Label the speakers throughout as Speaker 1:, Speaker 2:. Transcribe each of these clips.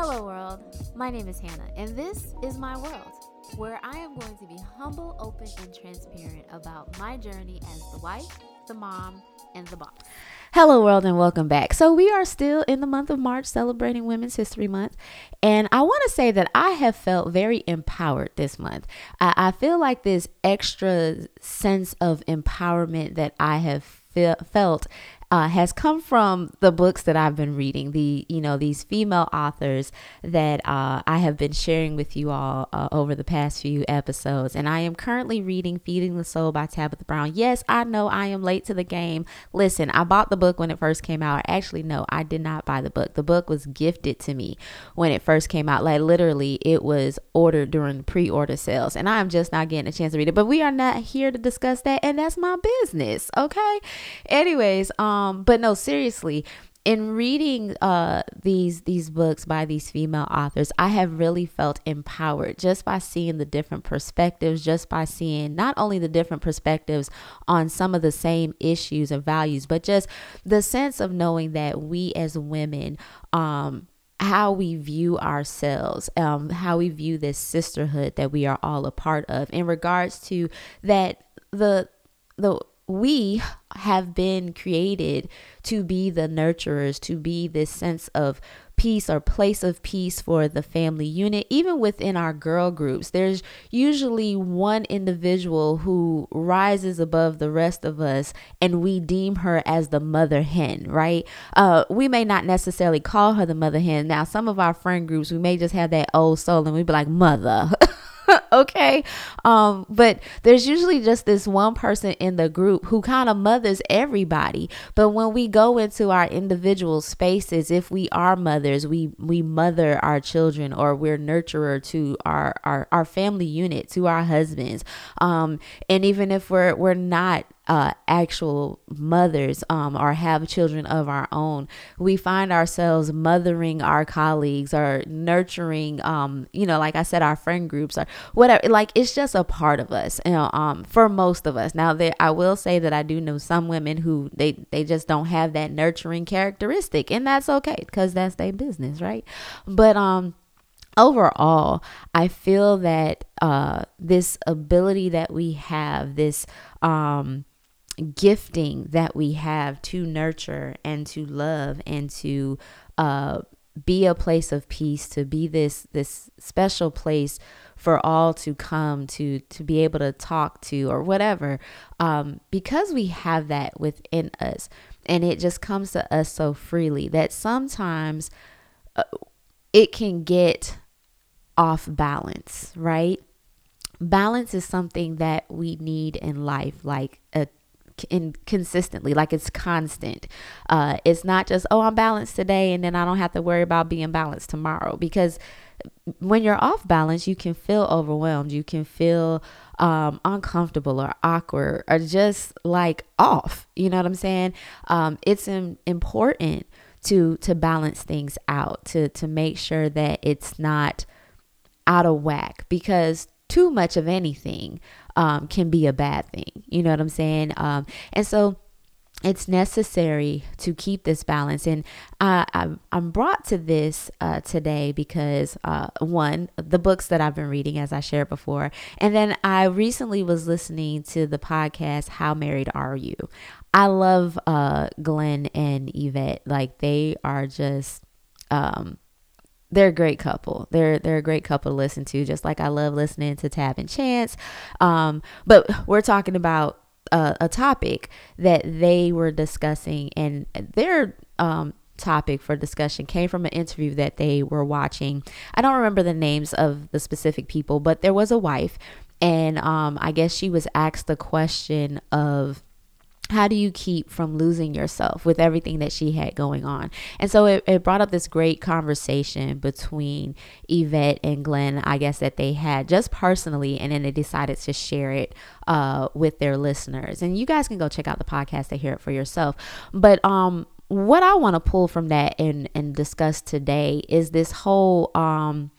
Speaker 1: Hello, world. My name is Hannah, and this is my world, where I am going to be humble, open, and transparent about my journey as the wife, the mom, and the boss.
Speaker 2: Hello, world, and welcome back. So, we are still in the month of March celebrating Women's History Month. And I want to say that I have felt very empowered this month. I, I feel like this extra sense of empowerment that I have felt uh, has come from the books that I've been reading. The you know these female authors that uh, I have been sharing with you all uh, over the past few episodes, and I am currently reading "Feeding the Soul" by Tabitha Brown. Yes, I know I am late to the game. Listen, I bought the book when it first came out. Actually, no, I did not buy the book. The book was gifted to me when it first came out. Like literally, it was ordered during pre-order sales, and I am just not getting a chance to read it. But we are not here to discuss that, and that's my business. Okay. Anyways, um um, but no, seriously, in reading uh, these these books by these female authors, I have really felt empowered just by seeing the different perspectives, just by seeing not only the different perspectives on some of the same issues and values, but just the sense of knowing that we as women, um, how we view ourselves, um, how we view this sisterhood that we are all a part of, in regards to that the the we have been created to be the nurturers, to be this sense of peace or place of peace for the family unit. Even within our girl groups, there's usually one individual who rises above the rest of us, and we deem her as the mother hen, right? Uh, we may not necessarily call her the mother hen. Now, some of our friend groups, we may just have that old soul and we'd be like, mother. okay. Um but there's usually just this one person in the group who kind of mothers everybody. But when we go into our individual spaces if we are mothers we we mother our children or we're nurturer to our our, our family unit to our husbands. Um and even if we're we're not uh, actual mothers um, or have children of our own, we find ourselves mothering our colleagues or nurturing, um, you know, like I said, our friend groups or whatever. Like it's just a part of us, you know, um, for most of us. Now, there, I will say that I do know some women who they they just don't have that nurturing characteristic, and that's okay because that's their business, right? But um overall, I feel that uh, this ability that we have, this um, gifting that we have to nurture and to love and to uh, be a place of peace to be this this special place for all to come to to be able to talk to or whatever um, because we have that within us. And it just comes to us so freely that sometimes uh, it can get off balance right? Balance is something that we need in life like a in consistently like it's constant. Uh it's not just oh i'm balanced today and then i don't have to worry about being balanced tomorrow. Because when you're off balance you can feel overwhelmed. You can feel um, uncomfortable or awkward or just like off. You know what i'm saying? Um, it's in, important to to balance things out to to make sure that it's not out of whack because too much of anything um, can be a bad thing. You know what I'm saying? Um, and so it's necessary to keep this balance. And I, I'm brought to this uh, today because, uh, one, the books that I've been reading, as I shared before. And then I recently was listening to the podcast, How Married Are You? I love uh, Glenn and Yvette. Like, they are just. Um, they're a great couple. They're they're a great couple to listen to, just like I love listening to Tab and Chance. Um, but we're talking about a, a topic that they were discussing, and their um, topic for discussion came from an interview that they were watching. I don't remember the names of the specific people, but there was a wife, and um, I guess she was asked the question of how do you keep from losing yourself with everything that she had going on? And so it, it, brought up this great conversation between Yvette and Glenn, I guess, that they had just personally, and then they decided to share it uh, with their listeners. And you guys can go check out the podcast to hear it for yourself. But um, what I want to pull from that and, and discuss today is this whole um,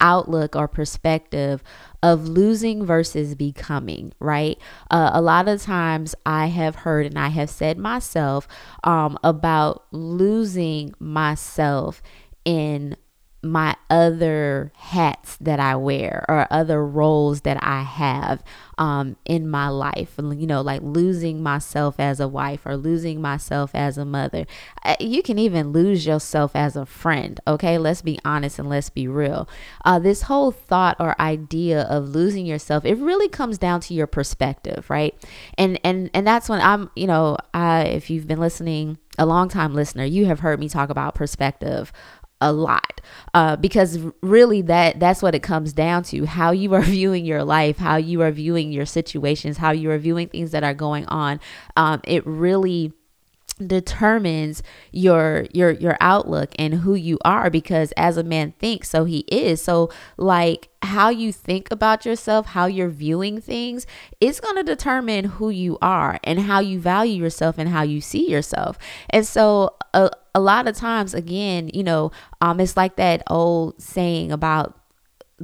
Speaker 2: outlook or perspective of losing versus becoming, right? Uh, a lot of times I have heard and I have said myself um, about losing myself in my other hats that I wear or other roles that I have um, in my life. You know, like losing myself as a wife or losing myself as a mother. Uh, you can even lose yourself as a friend. Okay, let's be honest and let's be real. Uh, this whole thought or idea of losing yourself, it really comes down to your perspective, right? And and and that's when I'm, you know, I if you've been listening a long time listener, you have heard me talk about perspective a lot uh, because really that that's what it comes down to how you are viewing your life how you are viewing your situations how you are viewing things that are going on. Um, it really determines your your your outlook and who you are because as a man thinks so he is. So like how you think about yourself how you're viewing things it's going to determine who you are and how you value yourself and how you see yourself. And so a, a lot of times again you know um it's like that old saying about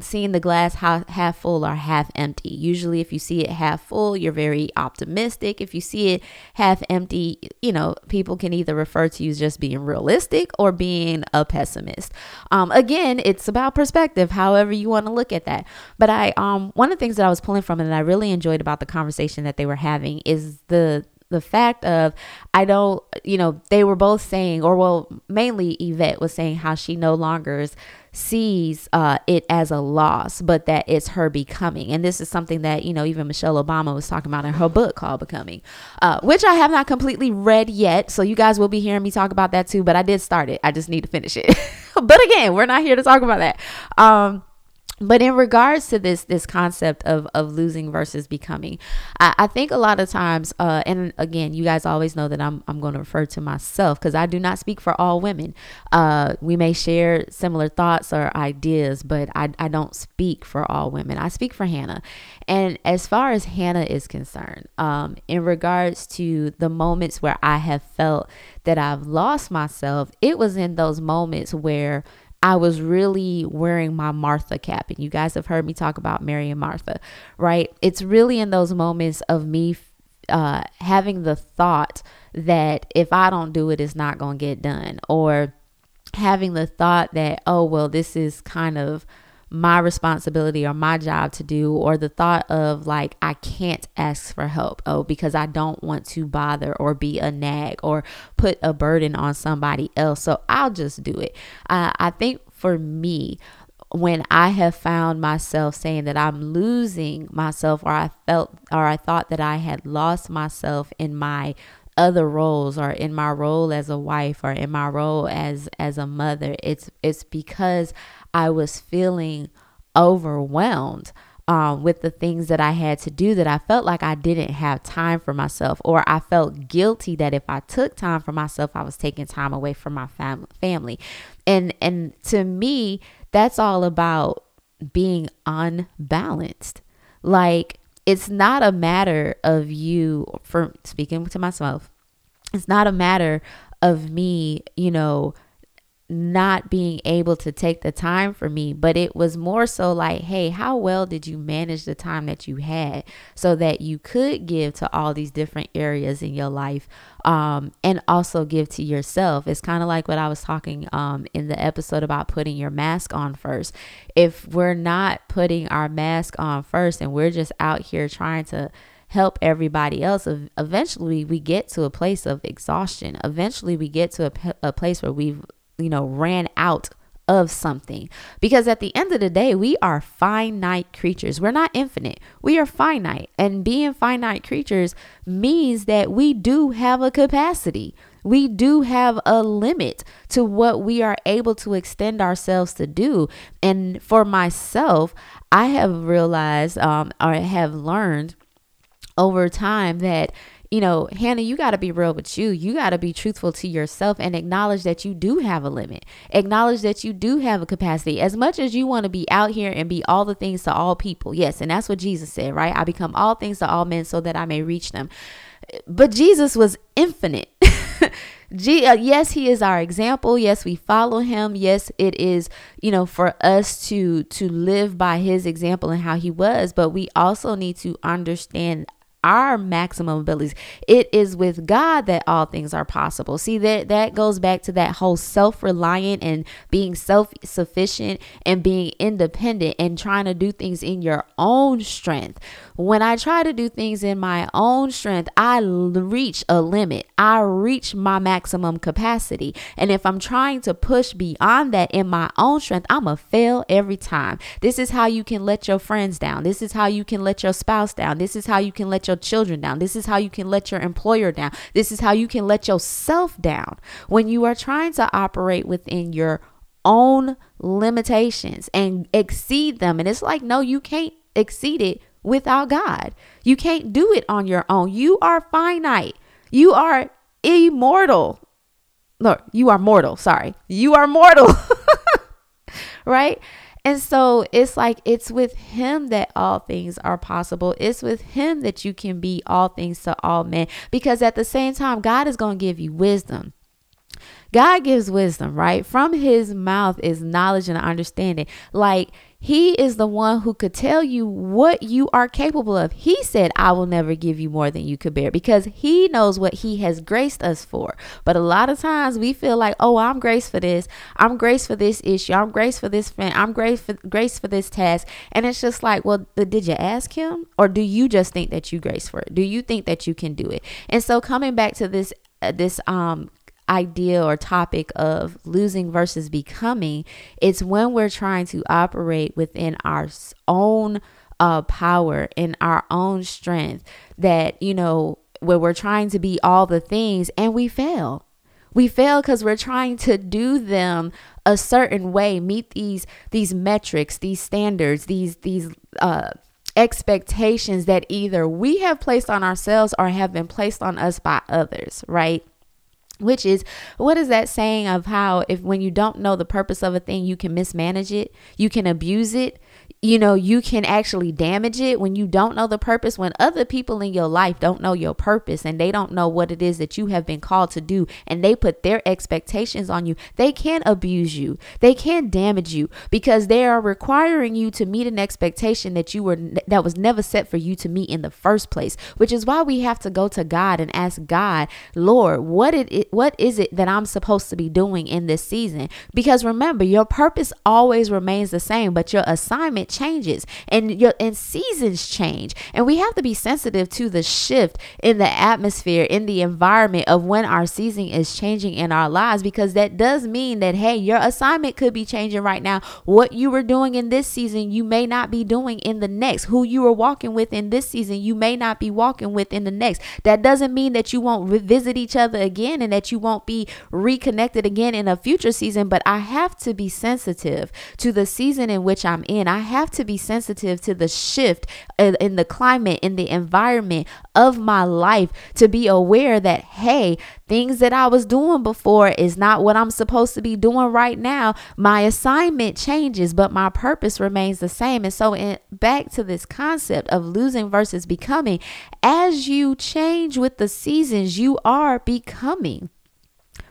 Speaker 2: seeing the glass half, half full or half empty. Usually, if you see it half full, you're very optimistic. If you see it half empty, you know, people can either refer to you as just being realistic or being a pessimist. Um, again, it's about perspective, however you want to look at that. But I, um, one of the things that I was pulling from and that I really enjoyed about the conversation that they were having is the the fact of I don't, you know, they were both saying, or well, mainly Yvette was saying how she no longer sees uh, it as a loss, but that it's her becoming. And this is something that, you know, even Michelle Obama was talking about in her book called Becoming, uh, which I have not completely read yet. So you guys will be hearing me talk about that too, but I did start it. I just need to finish it. but again, we're not here to talk about that. Um, but in regards to this this concept of of losing versus becoming i, I think a lot of times uh, and again you guys always know that i'm, I'm going to refer to myself because i do not speak for all women. Uh, we may share similar thoughts or ideas but I, I don't speak for all women. I speak for hannah. And as far as hannah is concerned um, in regards to the moments where i have felt that i've lost myself it was in those moments where I was really wearing my Martha cap. And you guys have heard me talk about Mary and Martha, right? It's really in those moments of me uh, having the thought that if I don't do it, it's not going to get done. Or having the thought that, oh, well, this is kind of my responsibility or my job to do, or the thought of like, I can't ask for help. Oh, because I don't want to bother or be a nag or put a burden on somebody else. So I'll just do it. Uh, I think for me, when I have found myself saying that I'm losing myself, or I felt, or I thought that I had lost myself in my other roles or in my role as a wife or in my role as as a mother it's it's because I was feeling overwhelmed um, with the things that I had to do that I felt like I didn't have time for myself, or I felt guilty that if I took time for myself, I was taking time away from my fam- family. And and to me, that's all about being unbalanced. Like it's not a matter of you for speaking to myself. It's not a matter of me, you know, not being able to take the time for me, but it was more so like, hey, how well did you manage the time that you had so that you could give to all these different areas in your life um, and also give to yourself? It's kind of like what I was talking um, in the episode about putting your mask on first. If we're not putting our mask on first and we're just out here trying to help everybody else eventually we get to a place of exhaustion eventually we get to a, a place where we've you know, ran out of something. Because at the end of the day, we are finite creatures. We're not infinite. We are finite. And being finite creatures means that we do have a capacity. We do have a limit to what we are able to extend ourselves to do. And for myself, I have realized um, or have learned over time that you know, Hannah, you got to be real with you. You got to be truthful to yourself and acknowledge that you do have a limit. Acknowledge that you do have a capacity. As much as you want to be out here and be all the things to all people. Yes, and that's what Jesus said, right? I become all things to all men so that I may reach them. But Jesus was infinite. G- uh, yes, he is our example. Yes, we follow him. Yes, it is, you know, for us to to live by his example and how he was, but we also need to understand our maximum abilities. It is with God that all things are possible. See that that goes back to that whole self-reliant and being self-sufficient and being independent and trying to do things in your own strength. When I try to do things in my own strength, I reach a limit. I reach my maximum capacity. And if I'm trying to push beyond that in my own strength, I'm a fail every time. This is how you can let your friends down. This is how you can let your spouse down. This is how you can let your children down. This is how you can let your employer down. This is how you can let yourself down when you are trying to operate within your own limitations and exceed them. And it's like, no, you can't exceed it without God. You can't do it on your own. You are finite. You are immortal. Look, you are mortal. Sorry. You are mortal. right? And so it's like it's with him that all things are possible. It's with him that you can be all things to all men. Because at the same time, God is going to give you wisdom. God gives wisdom, right? From his mouth is knowledge and understanding. Like he is the one who could tell you what you are capable of. He said, I will never give you more than you could bear because he knows what he has graced us for. But a lot of times we feel like, oh, I'm graced for this. I'm graced for this issue. I'm graced for this friend. I'm graced for, graced for this task. And it's just like, well, did you ask him? Or do you just think that you grace for it? Do you think that you can do it? And so coming back to this, uh, this um idea or topic of losing versus becoming, it's when we're trying to operate within our own uh, power, and our own strength, that, you know, where we're trying to be all the things and we fail. We fail because we're trying to do them a certain way, meet these these metrics, these standards, these these uh, expectations that either we have placed on ourselves or have been placed on us by others, right? Which is what is that saying of how if when you don't know the purpose of a thing you can mismanage it you can abuse it you know, you can actually damage it when you don't know the purpose. When other people in your life don't know your purpose and they don't know what it is that you have been called to do and they put their expectations on you, they can abuse you. They can damage you because they are requiring you to meet an expectation that you were that was never set for you to meet in the first place, which is why we have to go to God and ask God, Lord, what it what is it that I'm supposed to be doing in this season? Because remember, your purpose always remains the same, but your assignment changes and your and seasons change. And we have to be sensitive to the shift in the atmosphere, in the environment of when our season is changing in our lives because that does mean that hey, your assignment could be changing right now. What you were doing in this season, you may not be doing in the next. Who you were walking with in this season, you may not be walking with in the next. That doesn't mean that you won't revisit each other again and that you won't be reconnected again in a future season, but I have to be sensitive to the season in which I'm in. I have have to be sensitive to the shift in the climate, in the environment of my life to be aware that, hey, things that I was doing before is not what I'm supposed to be doing right now. My assignment changes, but my purpose remains the same. And so, in, back to this concept of losing versus becoming, as you change with the seasons, you are becoming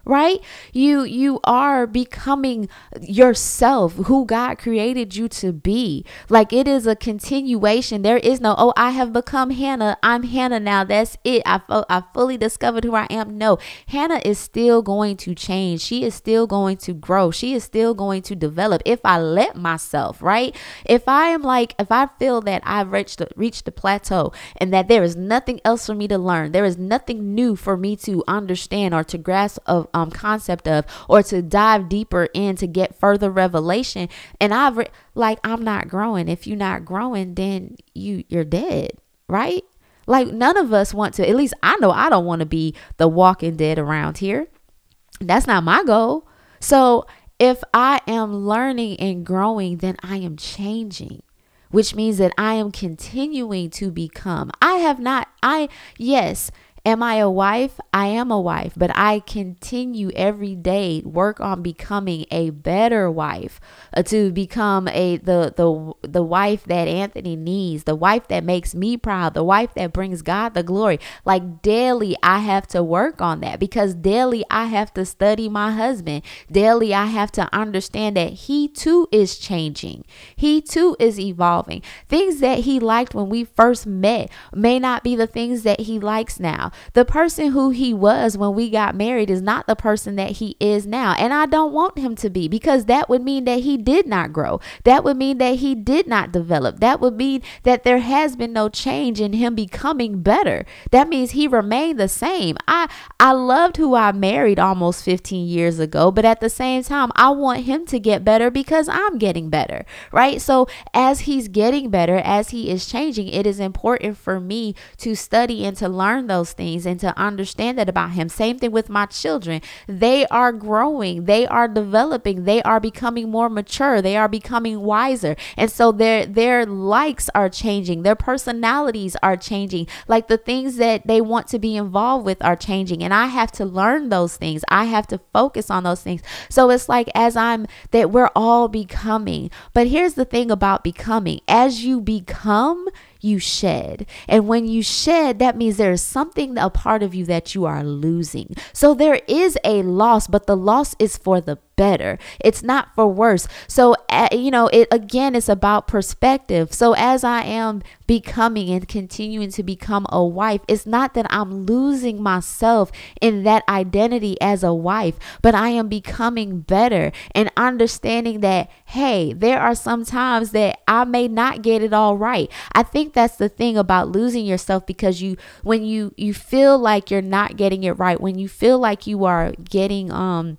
Speaker 2: right? You you are becoming yourself who god created you to be. Like it is a continuation. There is no oh i have become hannah. I'm hannah now. That's it. I, I fully discovered who i am. No. Hannah is still going to change. She is still going to grow. She is still going to develop. If i let myself right? If i am like if i feel that i've reached the, reached the plateau and that there is nothing else for me to learn there is nothing new for me to understand or to grasp of um, concept of or to dive deeper in to get further revelation. And i've re- like i'm not growing. If you're not growing then you you're dead right? Like none of us want to at least i know i don't want to be the walking dead around here. That's not my goal. So if i am learning and growing then i am changing which means that I am continuing to become. I have not, I, yes, Am I a wife? I am a wife, but I continue every day work on becoming a better wife, uh, to become a the the the wife that Anthony needs, the wife that makes me proud, the wife that brings God the glory. Like daily I have to work on that because daily I have to study my husband. Daily I have to understand that he too is changing. He too is evolving. Things that he liked when we first met may not be the things that he likes now. The person who he was when we got married is not the person that he is now. And I don't want him to be because that would mean that he did not grow. That would mean that he did not develop. That would mean that there has been no change in him becoming better. That means he remained the same. I I loved who I married almost 15 years ago, but at the same time, I want him to get better because I'm getting better, right? So as he's getting better, as he is changing, it is important for me to study and to learn those things and to understand that about him. Same thing with my children. They are growing, they are developing, they are becoming more mature, they are becoming wiser. And so their their likes are changing, their personalities are changing. Like the things that they want to be involved with are changing. And I have to learn those things. I have to focus on those things. So it's like as I'm that we're all becoming. But here's the thing about becoming. As you become, you shed. And when you shed, that means there is something, a part of you that you are losing. So there is a loss, but the loss is for the better. It's not for worse. So, you know, it again, it's about perspective. So, as I am becoming and continuing to become a wife, it's not that I'm losing myself in that identity as a wife, but I am becoming better and understanding that, hey, there are some times that I may not get it all right. I think that's the thing about losing yourself because you when you you feel like you're not getting it right, when you feel like you are getting um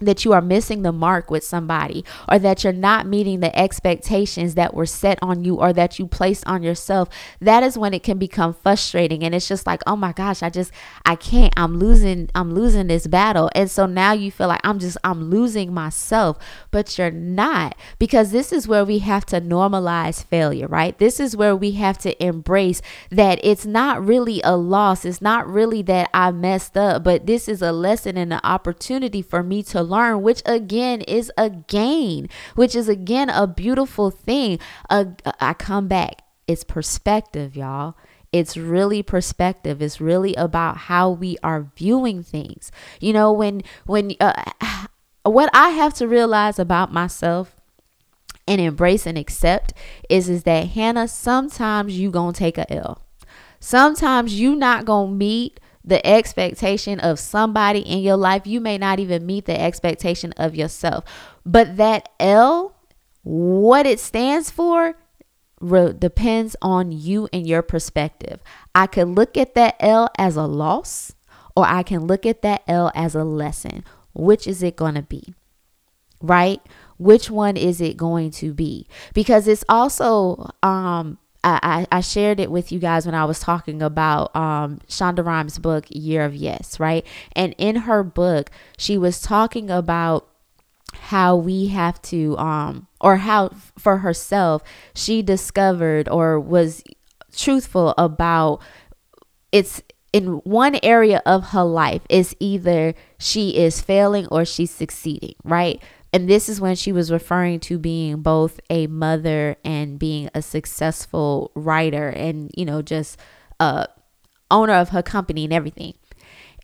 Speaker 2: that you are missing the mark with somebody or that you're not meeting the expectations that were set on you or that you placed on yourself that is when it can become frustrating. And it's just like oh my gosh i just i can't i'm losing i'm losing this battle. And so now you feel like i'm just i'm losing myself but you're not because this is where we have to normalize failure right? This is where we have to embrace that it's not really a loss. It's not really that i messed up but this is a lesson and an opportunity for me to learn, which again is a gain, which is again a beautiful thing. Uh, I come back. It's perspective, y'all. It's really perspective. It's really about how we are viewing things. You know, when when uh, what I have to realize about myself and embrace and accept is is that Hannah, sometimes you gonna take a L. Sometimes you not gonna meet the expectation of somebody in your life. You may not even meet the expectation of yourself. But that L, what it stands for, re- depends on you and your perspective. I could look at that L as a loss, or I can look at that L as a lesson. Which is it going to be? Right? Which one is it going to be? Because it's also um I, I, shared it with you guys when I was talking about um, Shonda Rhimes' book, Year of Yes, right? And in her book, she was talking about how we have to, um, or how for herself, she discovered or was truthful about it's in one area of her life is either she is failing or she's succeeding, right? And this is when she was referring to being both a mother and being a successful writer and, you know, just a owner of her company and everything.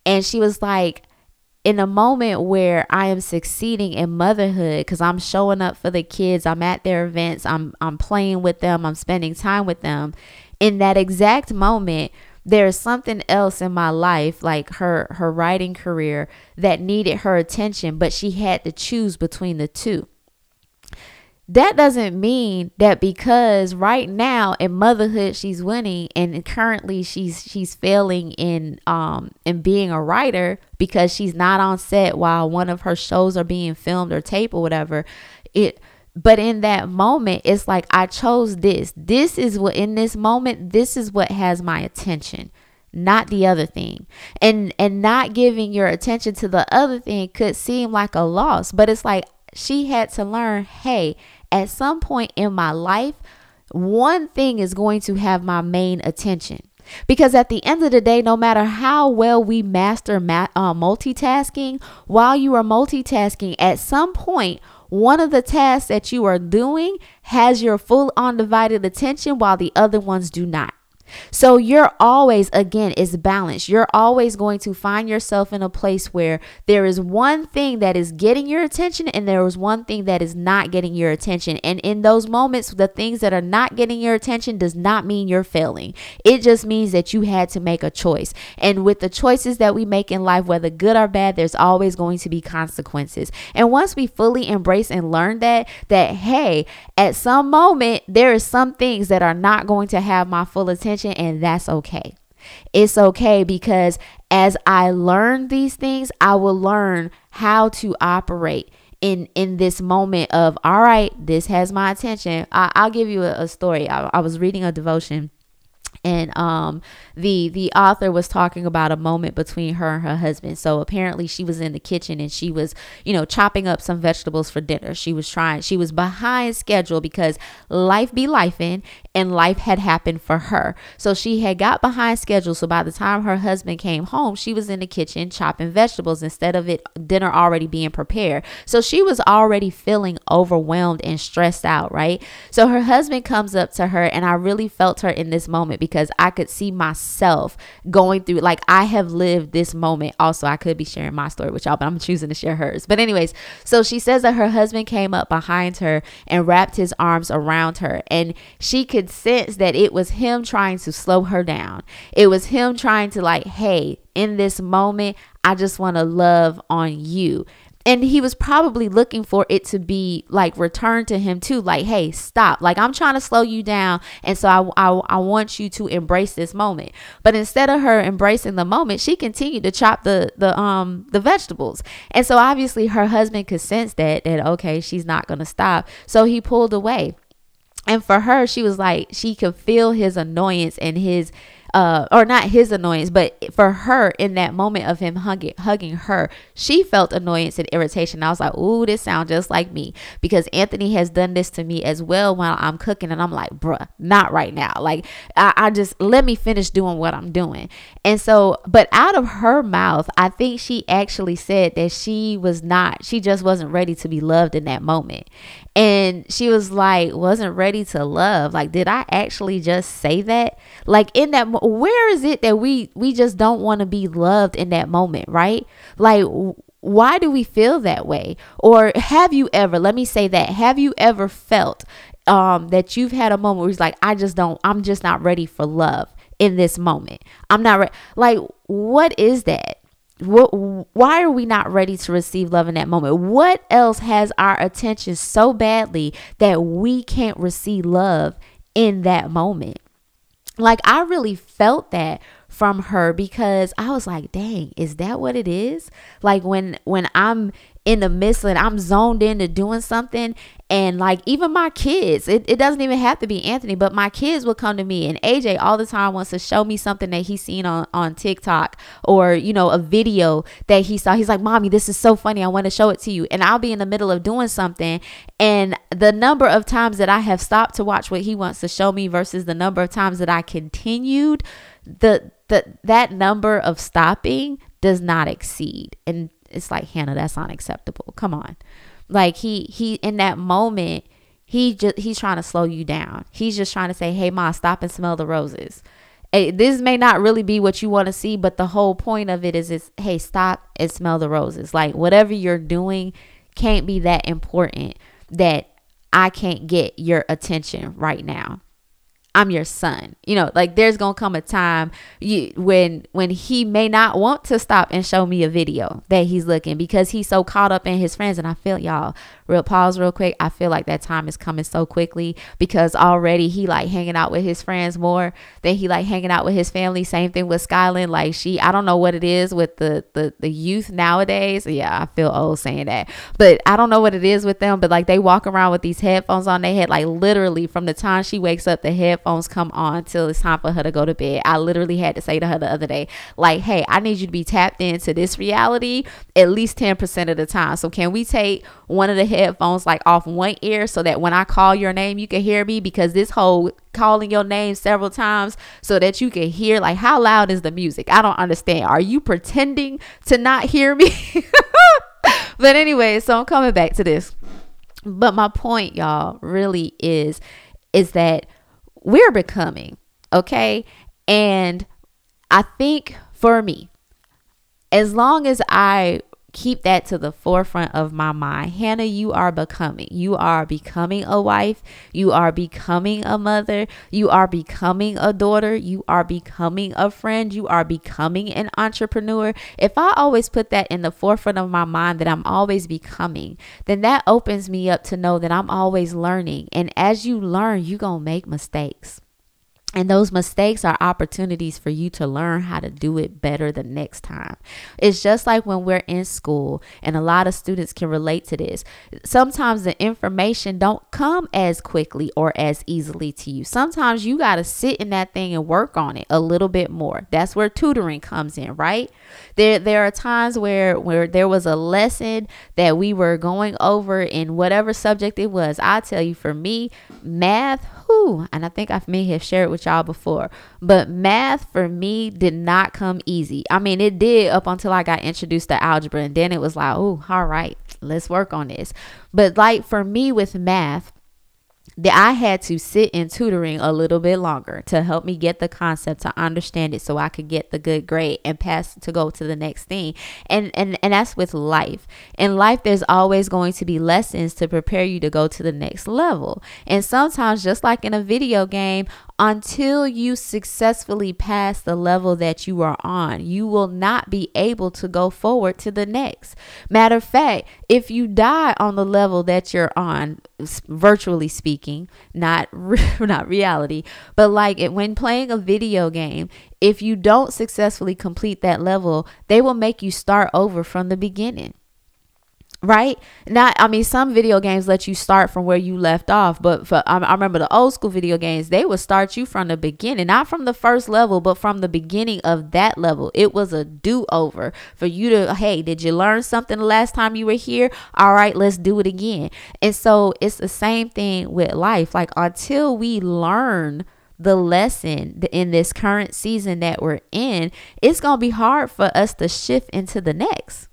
Speaker 2: And she was like, in a moment where I am succeeding in motherhood because I'm showing up for the kids, I'm at their events, I'm I'm playing with them, I'm spending time with them. In that exact moment, there's something else in my life like her her writing career that needed her attention but she had to choose between the two. That doesn't mean that because right now in motherhood she's winning and currently she's she's failing in um in being a writer because she's not on set while one of her shows are being filmed or taped or whatever it but in that moment, it's like I chose this. This is what in this moment, this is what has my attention, not the other thing. And and not giving your attention to the other thing could seem like a loss, but it's like she had to learn, hey, at some point in my life, one thing is going to have my main attention. Because at the end of the day, no matter how well we master ma- uh, multitasking, while you are multitasking, at some point, one of the tasks that you are doing has your full undivided attention while the other ones do not. So you're always, again, it's balanced. You're always going to find yourself in a place where there is one thing that is getting your attention and there is one thing that is not getting your attention. And in those moments, the things that are not getting your attention does not mean you're failing. It just means that you had to make a choice. And with the choices that we make in life, whether good or bad, there's always going to be consequences. And once we fully embrace and learn that, that hey, at some moment, there is some things that are not going to have my full attention attention, and that's okay. It's okay because as I learn these things, I will learn how to operate in in this moment of all right, this has my attention. I, will give you a, a story. I, I was reading a devotion and um the the author was talking about a moment between her and her husband. So apparently she was in the kitchen and she was you know chopping up some vegetables for dinner. She was trying she was behind schedule because life be lifing and life had happened for her. So she had got behind schedule. So by the time her husband came home she was in the kitchen chopping vegetables instead of it dinner already being prepared. So she was already feeling overwhelmed and stressed out right? So her husband comes up to her and i really felt her in this moment because i could see myself going through like I have lived this moment. Also I could be sharing my story with y'all but I'm choosing to share hers. But anyways so she says that her husband came up behind her and wrapped his arms around her and she could sense that it was him trying to slow her down. It was him trying to like hey in this moment I just want to love on you and he was probably looking for it to be like returned to him too like hey stop. Like i'm trying to slow you down and so I, I i want you to embrace this moment. But instead of her embracing the moment she continued to chop the the um the vegetables. And so obviously her husband could sense that that okay she's not gonna stop. So he pulled away. And for her she was like she could feel his annoyance and his uh, or not his annoyance, but for her in that moment of him hugging, hugging her, she felt annoyance and irritation. I was like, ooh, this sounds just like me because Anthony has done this to me as well while I'm cooking. And I'm like, bruh, not right now. Like, I, I just let me finish doing what I'm doing. And so, but out of her mouth, I think she actually said that she was not, she just wasn't ready to be loved in that moment. And she was like, wasn't ready to love. Like, did I actually just say that? Like, in that, where is it that we we just don't want to be loved in that moment, right? Like, why do we feel that way? Or have you ever? Let me say that. Have you ever felt um, that you've had a moment where it's like, I just don't, I'm just not ready for love in this moment. I'm not ready. Like, what is that? What, why are we not ready to receive love in that moment? What else has our attention so badly that we can't receive love in that moment? Like, I really felt that from her because I was like, dang, is that what it is? Like when when I'm in the midst and I'm zoned into doing something and like even my kids, it, it doesn't even have to be Anthony, but my kids will come to me and AJ all the time wants to show me something that he's seen on, on TikTok or, you know, a video that he saw. He's like, Mommy, this is so funny. I want to show it to you. And I'll be in the middle of doing something. And the number of times that I have stopped to watch what he wants to show me versus the number of times that I continued, the the that number of stopping does not exceed. And it's like, Hannah, that's unacceptable. Come on. Like he he in that moment, he just he's trying to slow you down. He's just trying to say, "Hey, ma, stop and smell the roses." Hey, this may not really be what you want to see, but the whole point of it is, is hey, stop and smell the roses. Like whatever you're doing can't be that important that I can't get your attention right now. I'm your son. You know, like there's gonna come a time you when when he may not want to stop and show me a video that he's looking because he's so caught up in his friends. And I feel y'all real pause real quick. I feel like that time is coming so quickly because already he like hanging out with his friends more than he like hanging out with his family. Same thing with Skyland. Like she, I don't know what it is with the the the youth nowadays. Yeah, I feel old saying that, but I don't know what it is with them. But like they walk around with these headphones on their head, like literally from the time she wakes up, the head headphones come on till it's time for her to go to bed. I literally had to say to her the other day, like, hey, I need you to be tapped into this reality at least 10% of the time. So can we take one of the headphones like off one ear so that when I call your name, you can hear me? Because this whole calling your name several times so that you can hear like how loud is the music? I don't understand. Are you pretending to not hear me? but anyway, so I'm coming back to this. But my point, y'all, really is is that we're becoming, okay? And I think for me, as long as I keep that to the forefront of my mind. Hannah, you are becoming. You are becoming a wife. You are becoming a mother. You are becoming a daughter. You are becoming a friend. You are becoming an entrepreneur. If I always put that in the forefront of my mind that I'm always becoming, then that opens me up to know that I'm always learning. And as you learn, you're going to make mistakes. And those mistakes are opportunities for you to learn how to do it better the next time. It's just like when we're in school and a lot of students can relate to this. Sometimes the information don't come as quickly or as easily to you. Sometimes you got to sit in that thing and work on it a little bit more. That's where tutoring comes in, right? There there are times where where there was a lesson that we were going over in whatever subject it was. I tell you for me, math, whew, and I think I may have shared with y'all before, but math for me did not come easy. I mean, it did up until I got introduced to algebra, and then it was like, oh, all right, let's work on this. But like for me with math, that I had to sit in tutoring a little bit longer to help me get the concept to understand it so I could get the good grade and pass to go to the next thing. And and and that's with life. In life there's always going to be lessons to prepare you to go to the next level. And sometimes just like in a video game, until you successfully pass the level that you are on, you will not be able to go forward to the next. Matter of fact, if you die on the level that you're on, virtually speaking, not not reality, but like it, when playing a video game, if you don't successfully complete that level, they will make you start over from the beginning right? Not i mean some video games let you start from where you left off but for I, I, remember the old school video games they would start you from the beginning not from the first level but from the beginning of that level. It was a do-over for you to hey did you learn something the last time you were here? All right let's do it again. And so it's the same thing with life. Like until we learn the lesson in this current season that we're in it's to be hard for us to shift into the next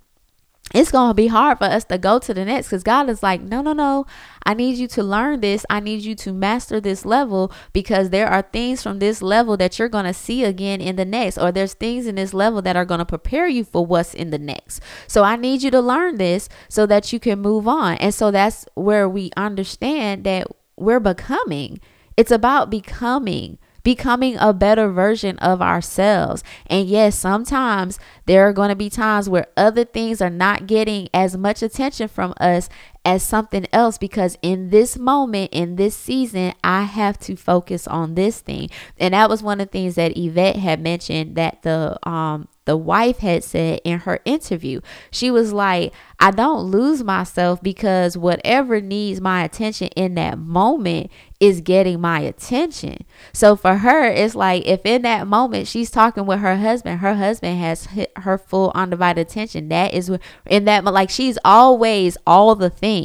Speaker 2: it's going to be hard for us to go to the next because God is like, no, no, no. I need you to learn this. I need you to master this level because there are things from this level that you're going to see again in the next, or there's things in this level that are going to prepare you for what's in the next. So I need you to learn this so that you can move on. And so that's where we understand that we're becoming. It's about becoming becoming a better version of ourselves. And yes, sometimes there are going to be times where other things are not getting as much attention from us as something else because in this moment, in this season, I have to focus on this thing. And that was one of the things that Yvette had mentioned that the um the wife had said in her interview. She was like, I don't lose myself because whatever needs my attention in that moment is getting my attention. So for her, it's like if in that moment she's talking with her husband, her husband has her full undivided attention. That is in that like she's always all the things.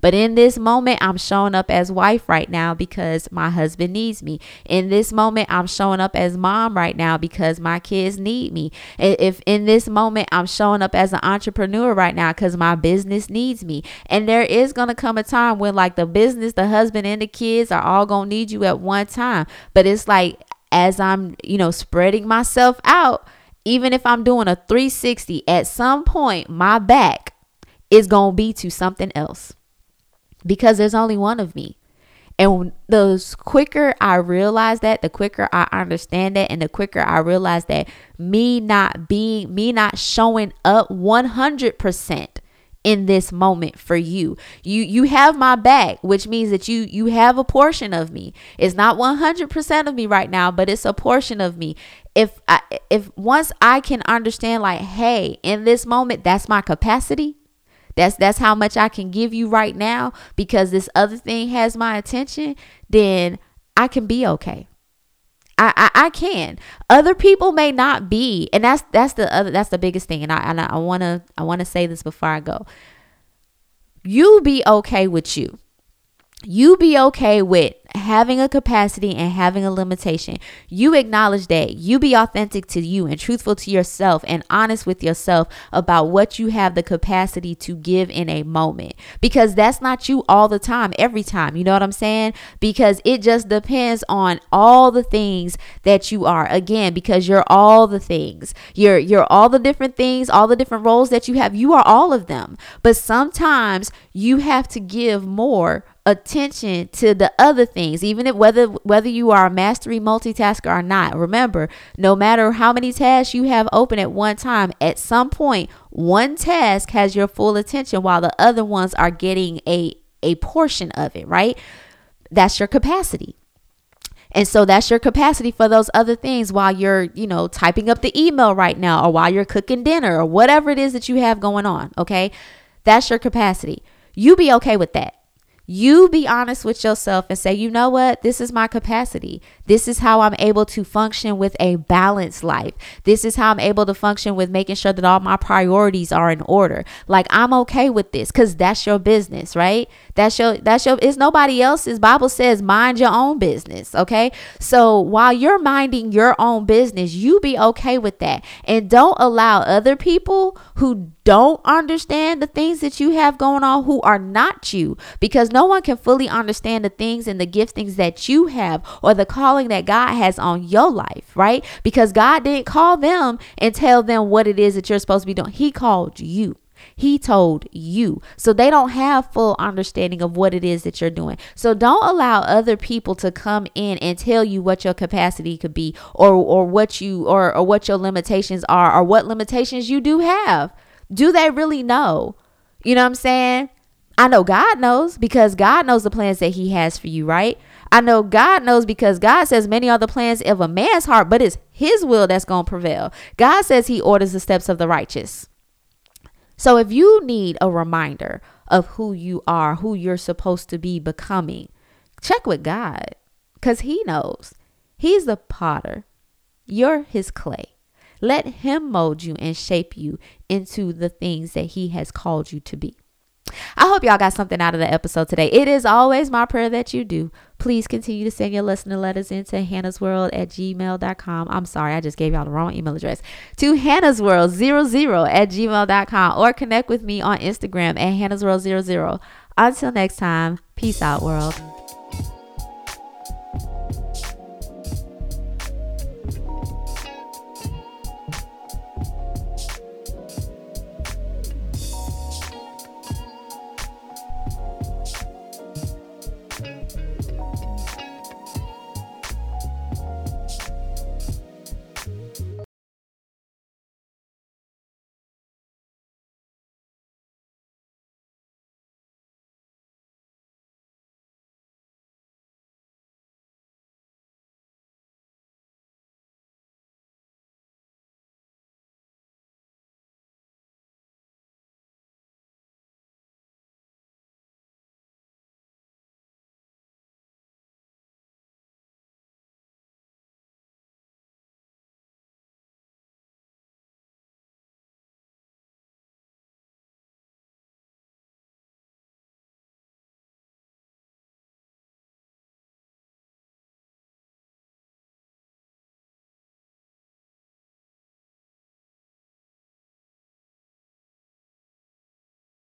Speaker 2: But in this moment, I'm showing up as wife right now because my husband needs me. In this moment, I'm showing up as mom right now because my kids need me. If in this moment I'm showing up as an entrepreneur right now because my business needs me. And there is going to come a time when like the business, the husband and the kids are all going to need you at one time. But it's like as I'm, you know, spreading myself out, even if I'm doing a 360, at some point my back is going to be to something else because there's only one of me. And the quicker I realize that, the quicker I understand that, and the quicker I realize that me not being, me not showing up 100% in this moment for you. You you have my back, which means that you you have a portion of me. It's not 100% of me right now, but it's a portion of me. If I, if once I can understand like, hey, in this moment that's my capacity, that's that's how much I can give you right now because this other thing has my attention, then I can be okay. I, I, I can. Other people may not be, and that's that's the other that's the biggest thing. And I and I wanna I wanna say this before I go. You be okay with you you be okay with having a capacity and having a limitation. You acknowledge that. You be authentic to you and truthful to yourself and honest with yourself about what you have the capacity to give in a moment. Because that's not you all the time, every time. You know what I'm saying? Because it just depends on all the things that you are. Again, because you're all the things. You're you're all the different things, all the different roles that you have. You are all of them. But sometimes you have to give more attention to the other things even if whether whether you are a mastery multitasker or not remember no matter how many tasks you have open at one time at some point one task has your full attention while the other ones are getting a a portion of it right that's your capacity and so that's your capacity for those other things while you're, you know, typing up the email right now or while you're cooking dinner or whatever it is that you have going on. Okay. That's your capacity. You be okay with that. You be honest with yourself and say, you know what? This is my capacity. This is how I'm able to function with a balanced life. This is how I'm able to function with making sure that all my priorities are in order. Like I'm okay with this because that's your business, right? That's your that's your it's nobody else's. Bible says mind your own business. Okay. So while you're minding your own business, you be okay with that. And don't allow other people who don't understand the things that you have going on who are not you because no one can fully understand the things and the giftings that you have or the calling that God has on your life, right? Because God didn't call them and tell them what it is that you're supposed to be doing. He called you. He told you. So they don't have full understanding of what it is that you're doing. So don't allow other people to come in and tell you what your capacity could be or or what you or or what your limitations are or what limitations you do have. Do they really know? You know what I'm saying? I know God knows because God knows the plans that He has for you, right? I know God knows because God says many are the plans of a man's heart, but it's His will that's going to prevail. God says He orders the steps of the righteous. So if you need a reminder of who you are, who you're supposed to be becoming, check with God because He knows. He's the potter, you're His clay. Let Him mold you and shape you into the things that He has called you to be. I hope y'all got something out of the episode today. It is always my prayer that you do. Please continue to send your listener letters into hannahsworld at gmail.com. I'm sorry, I just gave y'all the wrong email address. To hannahsworld00 at gmail.com or connect with me on Instagram at hannahsworld00. Until next time, peace out, world.